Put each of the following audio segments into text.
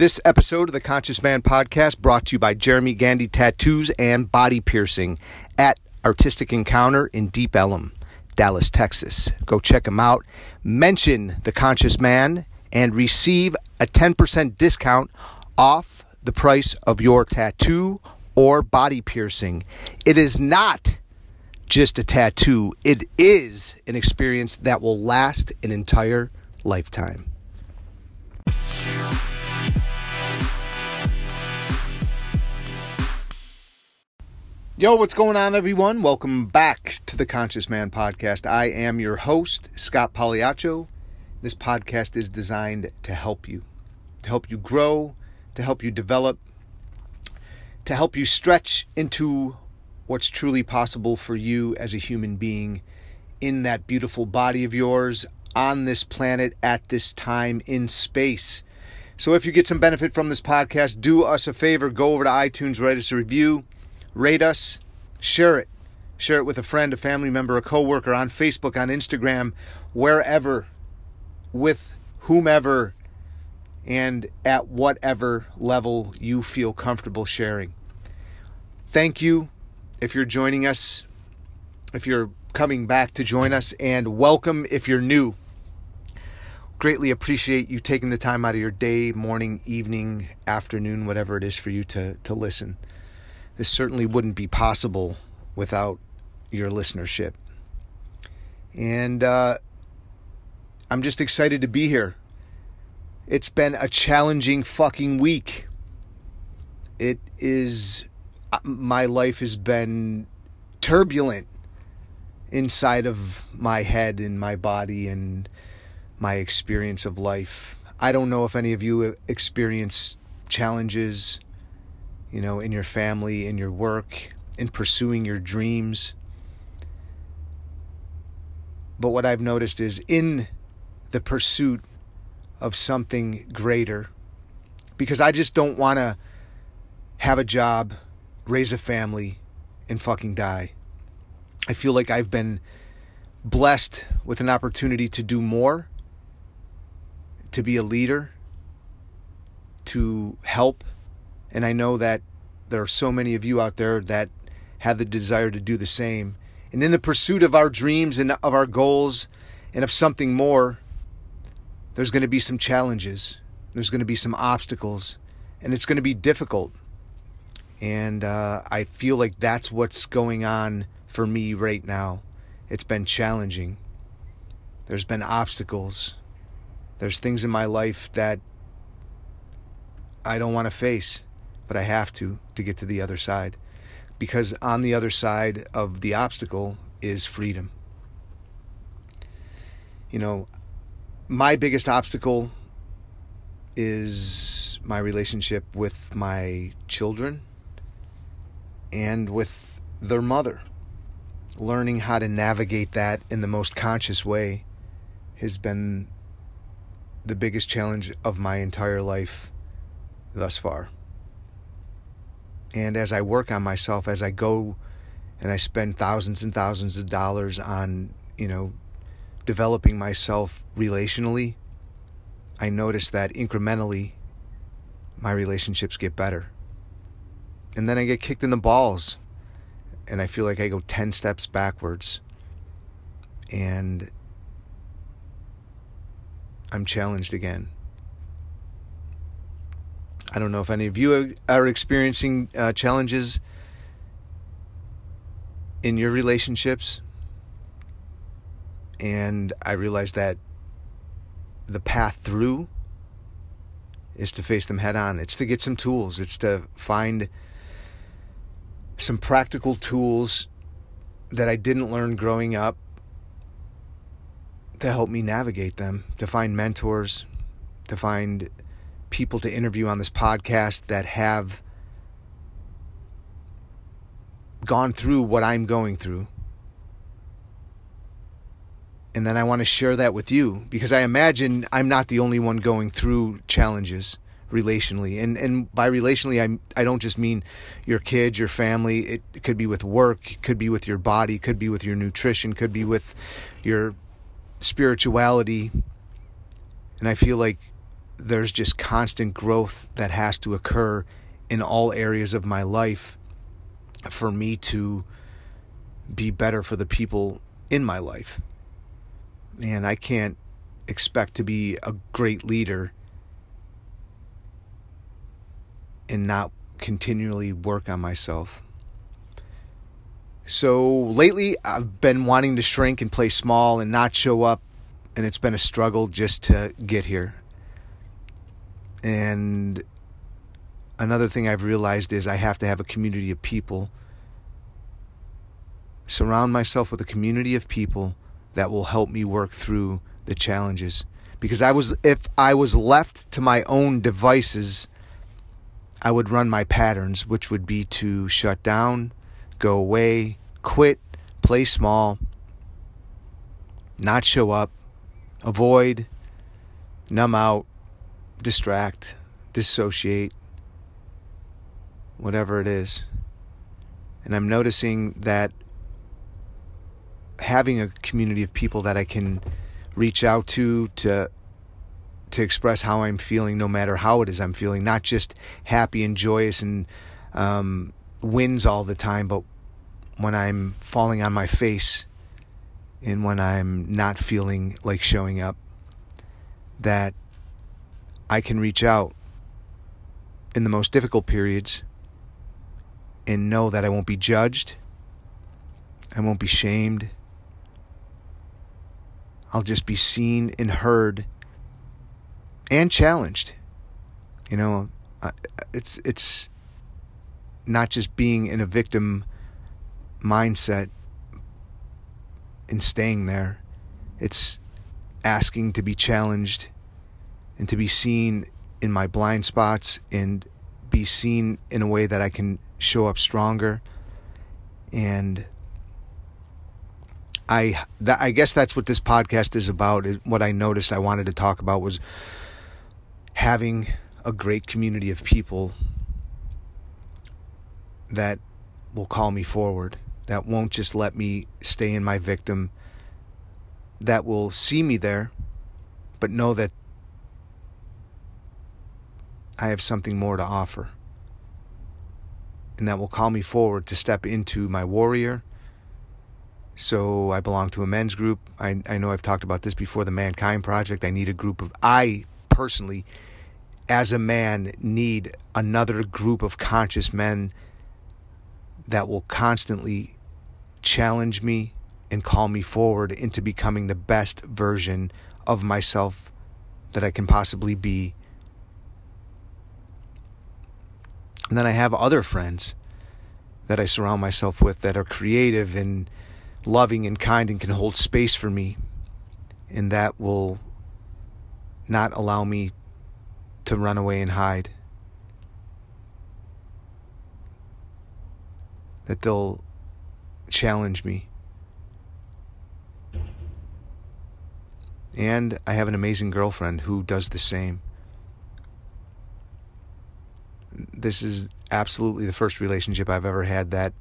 This episode of the Conscious Man podcast brought to you by Jeremy Gandy Tattoos and Body Piercing at Artistic Encounter in Deep Ellum, Dallas, Texas. Go check them out. Mention the Conscious Man and receive a 10% discount off the price of your tattoo or body piercing. It is not just a tattoo, it is an experience that will last an entire lifetime. Yo, what's going on, everyone? Welcome back to the Conscious Man podcast. I am your host, Scott Pagliaccio. This podcast is designed to help you, to help you grow, to help you develop, to help you stretch into what's truly possible for you as a human being in that beautiful body of yours on this planet at this time in space. So, if you get some benefit from this podcast, do us a favor go over to iTunes, write us a review, rate us, share it. Share it with a friend, a family member, a coworker on Facebook, on Instagram, wherever, with whomever, and at whatever level you feel comfortable sharing. Thank you if you're joining us, if you're coming back to join us, and welcome if you're new. Greatly appreciate you taking the time out of your day, morning, evening, afternoon, whatever it is for you to, to listen. This certainly wouldn't be possible without your listenership. And uh, I'm just excited to be here. It's been a challenging fucking week. It is my life has been turbulent inside of my head and my body and my experience of life. I don't know if any of you experience challenges, you know, in your family, in your work, in pursuing your dreams. But what I've noticed is in the pursuit of something greater, because I just don't want to have a job raise a family, and fucking die. I feel like I've been blessed with an opportunity to do more, to be a leader, to help. And I know that there are so many of you out there that have the desire to do the same. And in the pursuit of our dreams and of our goals and of something more, there's going to be some challenges, there's going to be some obstacles, and it's going to be difficult. And uh, I feel like that's what's going on for me right now. It's been challenging. There's been obstacles. There's things in my life that I don't want to face, but I have to to get to the other side. Because on the other side of the obstacle is freedom. You know, my biggest obstacle is my relationship with my children and with their mother. Learning how to navigate that in the most conscious way has been the biggest challenge of my entire life thus far. And as I work on myself, as I go and I spend thousands and thousands of dollars on, you know, developing myself relationally, I notice that incrementally my relationships get better and then I get kicked in the balls and I feel like I go 10 steps backwards and I'm challenged again. I don't know if any of you are experiencing uh, challenges in your relationships. And I realize that the path through is to face them head on. It's to get some tools. It's to find some practical tools that I didn't learn growing up to help me navigate them, to find mentors, to find people to interview on this podcast that have gone through what I'm going through. And then I want to share that with you because I imagine I'm not the only one going through challenges relationally. And and by relationally, I I don't just mean your kids, your family. It, it could be with work, could be with your body, could be with your nutrition, could be with your spirituality. And I feel like there's just constant growth that has to occur in all areas of my life for me to be better for the people in my life. And I can't expect to be a great leader and not continually work on myself. So lately, I've been wanting to shrink and play small and not show up, and it's been a struggle just to get here. And another thing I've realized is I have to have a community of people. Surround myself with a community of people that will help me work through the challenges. Because I was if I was left to my own devices, I would run my patterns, which would be to shut down, go away, quit, play small, not show up, avoid, numb out, distract, dissociate, whatever it is. And I'm noticing that having a community of people that I can reach out to to to express how I'm feeling, no matter how it is I'm feeling, not just happy and joyous and um, wins all the time, but when I'm falling on my face and when I'm not feeling like showing up, that I can reach out in the most difficult periods and know that I won't be judged, I won't be shamed. I'll just be seen and heard and challenged. You know, it's it's not just being in a victim mindset and staying there. It's asking to be challenged and to be seen in my blind spots and be seen in a way that I can show up stronger and I that, I guess that's what this podcast is about. What I noticed I wanted to talk about was having a great community of people that will call me forward, that won't just let me stay in my victim, that will see me there, but know that I have something more to offer. And that will call me forward to step into my warrior. So I belong to a men's group. I, I know I've talked about this before the Mankind Project. I need a group of, I personally, as a man, need another group of conscious men that will constantly challenge me and call me forward into becoming the best version of myself that I can possibly be And then I have other friends that I surround myself with that are creative and loving and kind and can hold space for me. And that will not allow me to run away and hide. That they'll challenge me. And I have an amazing girlfriend who does the same this is absolutely the first relationship I've ever had that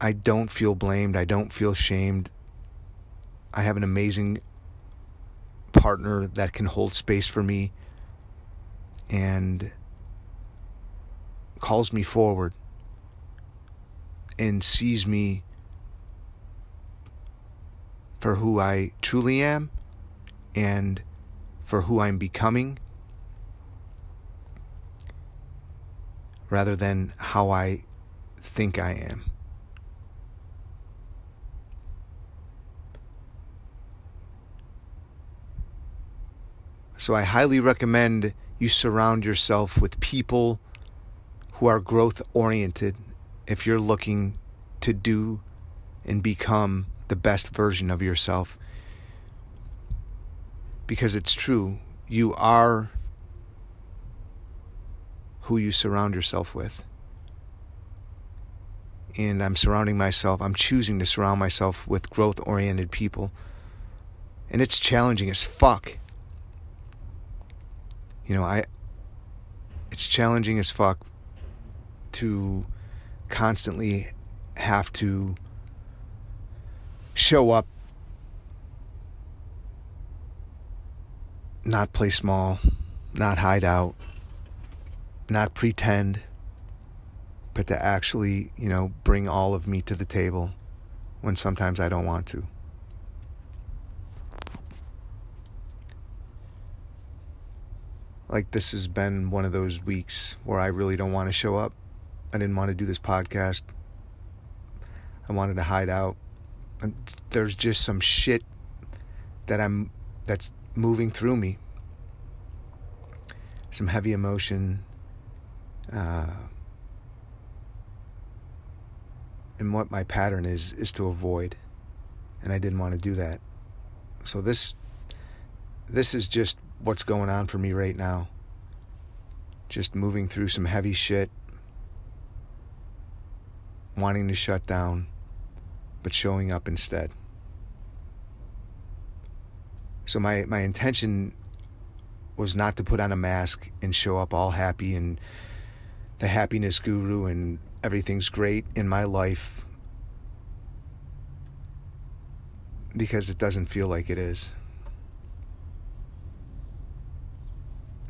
I don't feel blamed. I don't feel shamed. I have an amazing partner that can hold space for me and calls me forward and sees me for who I truly am and for who I'm becoming rather than how I think I am. So I highly recommend you surround yourself with people who are growth oriented if you're looking to do and become the best version of yourself. Because it's true, you are who you surround yourself with. And I'm surrounding myself, I'm choosing to surround myself with growth oriented people. And it's challenging as fuck. You know, I it's challenging as fuck to constantly have to show up not play small, not hide out, not pretend, but to actually, you know, bring all of me to the table when sometimes I don't want to. Like, this has been one of those weeks where I really don't want to show up. I didn't want to do this podcast. I wanted to hide out. And there's just some shit that I'm that's moving through me. Some heavy emotion. Uh, and what my pattern is is to avoid and I didn't want to do that. So this this is just what's going on for me right now. Just moving through some heavy shit, wanting to shut down, but showing up instead. So my, my intention was not to put on a mask and show up all happy and the happiness guru and everything's great in my life because it doesn't feel like it is.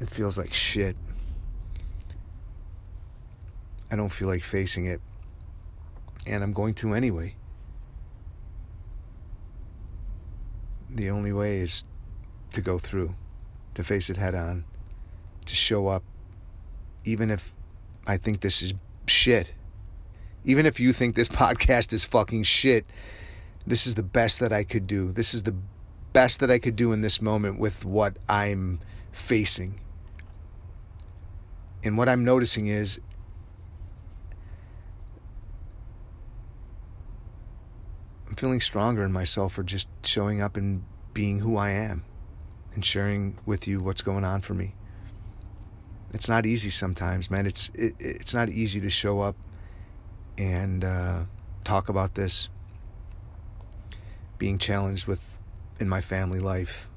It feels like shit. I don't feel like facing it. And I'm going to anyway. The only way is to go through, to face it head on, to show up, even if I think this is shit. Even if you think this podcast is fucking shit, this is the best that I could do. This is the best that I could do in this moment with what I'm facing. And what I'm noticing is I'm feeling stronger in myself for just showing up and being who I am and sharing with you what's going on for me. It's not easy sometimes, man. It's it, it's not easy to show up and uh, talk about this. Being challenged with in my family life,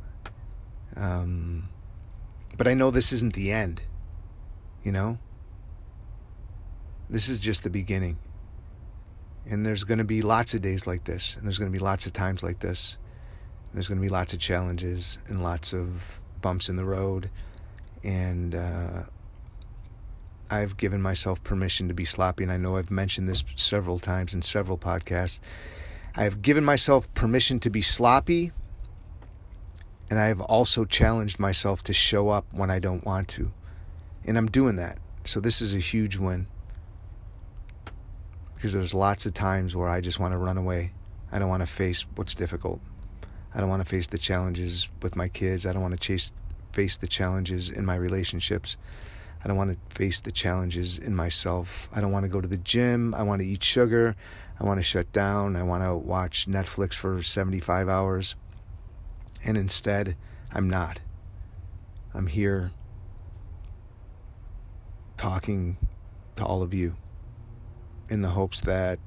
um, but I know this isn't the end. You know? This is just the beginning. And there's going to be lots of days like this, and there's going to be lots of times like this. There's going to be lots of challenges and lots of bumps in the road. And uh, I've given myself permission to be sloppy, and I know I've mentioned this several times in several podcasts. I have given myself permission to be sloppy, and I have also challenged myself to show up when I don't want to. And I'm doing that. So this is a huge win. Because there's lots of times where I just want to run away. I don't want to face what's difficult. I don't want to face the challenges with my kids. I don't want to chase face the challenges in my relationships. I don't want to face the challenges in myself. I don't want to go to the gym. I want to eat sugar. I want to shut down. I want to watch Netflix for 75 hours. And instead, I'm not. I'm here talking to all of you in the hopes that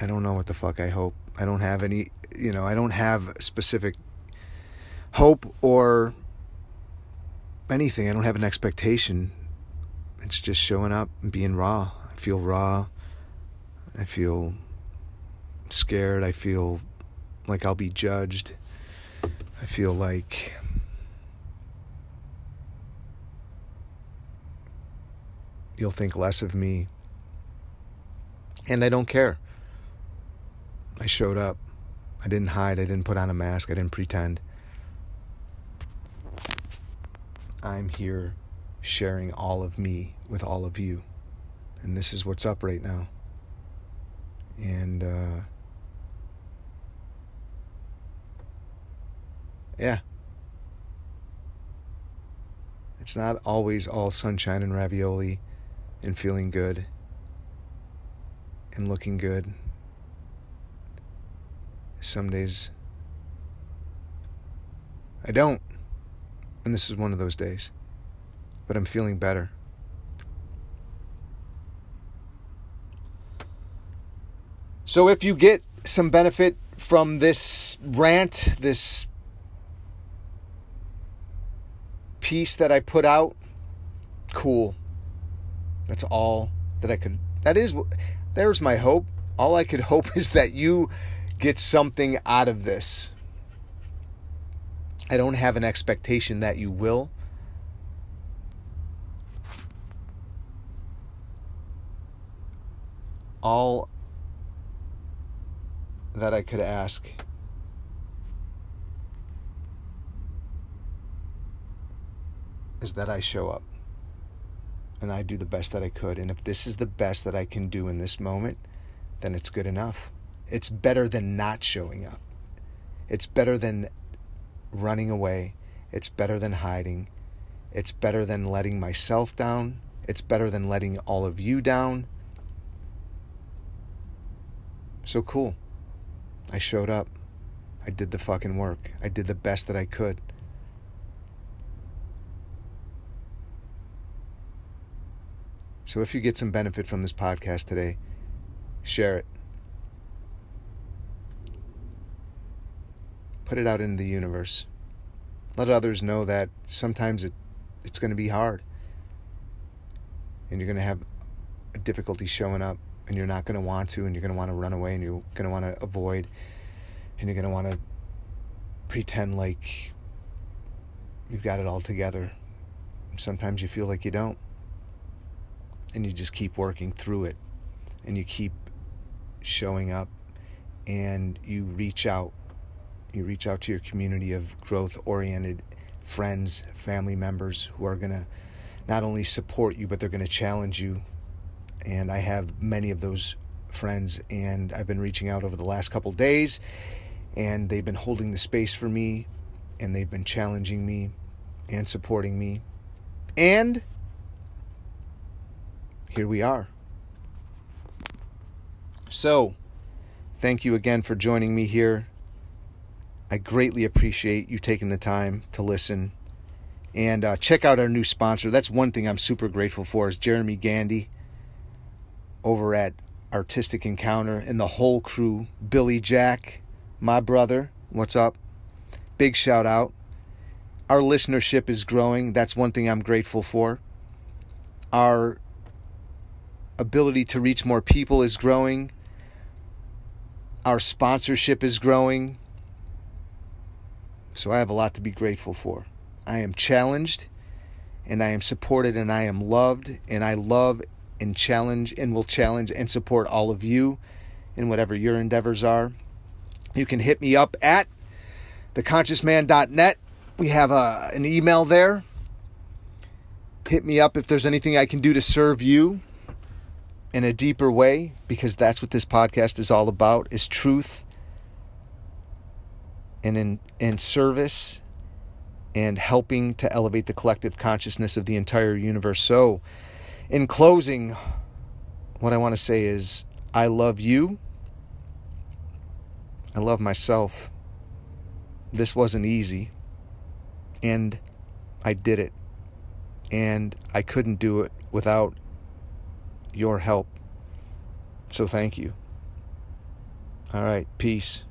I don't know what the fuck I hope. I don't have any, you know, I don't have specific hope or anything. I don't have an expectation. It's just showing up and being raw. I feel raw. I feel scared. I feel like I'll be judged. I feel like you'll think less of me. And I don't care. I showed up. I didn't hide. I didn't put on a mask. I didn't pretend. I'm here sharing all of me with all of you. And this is what's up right now. And, uh, yeah. It's not always all sunshine and ravioli and feeling good and looking good. Some days I don't. And this is one of those days. But I'm feeling better. So if you get some benefit from this rant, this piece that I put out, cool. That's all that I could. That is, there's my hope. All I could hope is that you get something out of this. I don't have an expectation that you will. All that I could ask is that I show up and I do the best that I could. And if this is the best that I can do in this moment, then it's good enough. It's better than not showing up. It's better than running away. It's better than hiding. It's better than letting myself down. It's better than letting all of you down. So cool. I showed up. I did the fucking work. I did the best that I could. So if you get some benefit from this podcast today, share it. Put it out into the universe. Let others know that sometimes it, it's going to be hard. And you're going to have difficulty showing up and you're not going to want to and you're going to want to run away and you're going to want to avoid and you're going to want to pretend like you've got it all together. Sometimes you feel like you don't. And you just keep working through it and you keep showing up and you reach out. You reach out to your community of growth oriented friends, family members who are going to not only support you, but they're going to challenge you and I have many of those friends, and I've been reaching out over the last couple days, and they've been holding the space for me, and they've been challenging me and supporting me. And here we are. So, thank you again for joining me here. I greatly appreciate you taking the time to listen. And uh, check out our new sponsor. That's one thing I'm super grateful for is Jeremy Gandy over at Artistic Encounter and the whole crew. Billy Jack, my brother, what's up? Big shout out. Our listenership is growing. That's one thing I'm grateful for. Our ability to reach more people is growing. Our sponsorship is growing. So I have a lot to be grateful for. I am challenged and I am supported and I am loved and I love and challenge and will challenge and support all of you in whatever your endeavors are. You can hit me up at theconsciousman.net. We have a, an email there. Hit me up if there's anything I can do to serve you in a deeper way because that's what this podcast is all about is truth and in, in service and helping to elevate the collective consciousness of the entire universe. So, in closing, what I want to say is I love you. I love myself. This wasn't easy. And I did it. And I couldn't do it without your help. So thank you. All right. Peace.